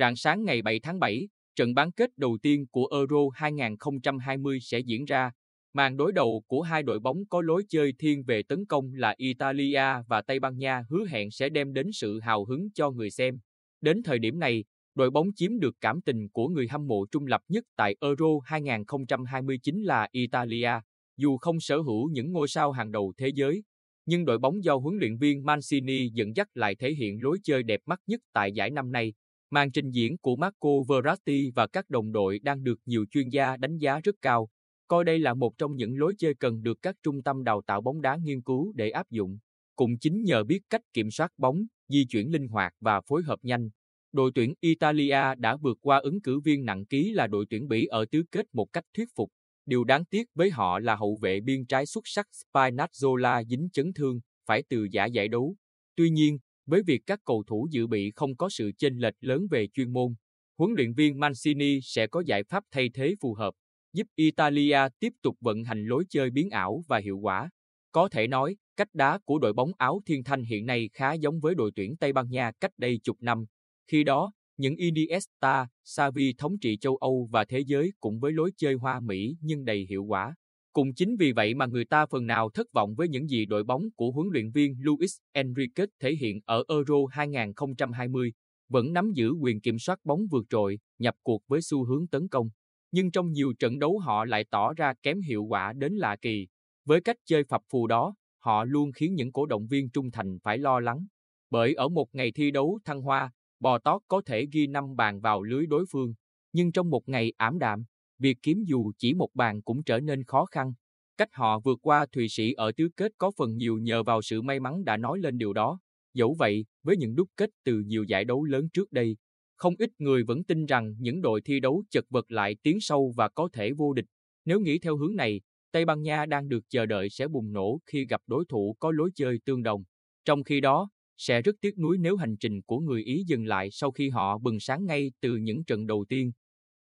Rạng sáng ngày 7 tháng 7, trận bán kết đầu tiên của Euro 2020 sẽ diễn ra. Màn đối đầu của hai đội bóng có lối chơi thiên về tấn công là Italia và Tây Ban Nha hứa hẹn sẽ đem đến sự hào hứng cho người xem. Đến thời điểm này, đội bóng chiếm được cảm tình của người hâm mộ trung lập nhất tại Euro 2020 chính là Italia. Dù không sở hữu những ngôi sao hàng đầu thế giới, nhưng đội bóng do huấn luyện viên Mancini dẫn dắt lại thể hiện lối chơi đẹp mắt nhất tại giải năm nay. Màn trình diễn của Marco Verratti và các đồng đội đang được nhiều chuyên gia đánh giá rất cao, coi đây là một trong những lối chơi cần được các trung tâm đào tạo bóng đá nghiên cứu để áp dụng. Cũng chính nhờ biết cách kiểm soát bóng, di chuyển linh hoạt và phối hợp nhanh, đội tuyển Italia đã vượt qua ứng cử viên nặng ký là đội tuyển Bỉ ở tứ kết một cách thuyết phục. Điều đáng tiếc với họ là hậu vệ biên trái xuất sắc Spinazzola dính chấn thương, phải từ giả giải đấu. Tuy nhiên, với việc các cầu thủ dự bị không có sự chênh lệch lớn về chuyên môn, huấn luyện viên Mancini sẽ có giải pháp thay thế phù hợp, giúp Italia tiếp tục vận hành lối chơi biến ảo và hiệu quả. Có thể nói, cách đá của đội bóng áo thiên thanh hiện nay khá giống với đội tuyển Tây Ban Nha cách đây chục năm. Khi đó, những Iniesta, Xavi thống trị châu Âu và thế giới cũng với lối chơi hoa mỹ nhưng đầy hiệu quả. Cũng chính vì vậy mà người ta phần nào thất vọng với những gì đội bóng của huấn luyện viên Luis Enrique thể hiện ở Euro 2020, vẫn nắm giữ quyền kiểm soát bóng vượt trội, nhập cuộc với xu hướng tấn công. Nhưng trong nhiều trận đấu họ lại tỏ ra kém hiệu quả đến lạ kỳ. Với cách chơi phập phù đó, họ luôn khiến những cổ động viên trung thành phải lo lắng. Bởi ở một ngày thi đấu thăng hoa, bò tót có thể ghi 5 bàn vào lưới đối phương, nhưng trong một ngày ảm đạm, việc kiếm dù chỉ một bàn cũng trở nên khó khăn. Cách họ vượt qua Thụy Sĩ ở tứ kết có phần nhiều nhờ vào sự may mắn đã nói lên điều đó. Dẫu vậy, với những đúc kết từ nhiều giải đấu lớn trước đây, không ít người vẫn tin rằng những đội thi đấu chật vật lại tiến sâu và có thể vô địch. Nếu nghĩ theo hướng này, Tây Ban Nha đang được chờ đợi sẽ bùng nổ khi gặp đối thủ có lối chơi tương đồng. Trong khi đó, sẽ rất tiếc nuối nếu hành trình của người Ý dừng lại sau khi họ bừng sáng ngay từ những trận đầu tiên.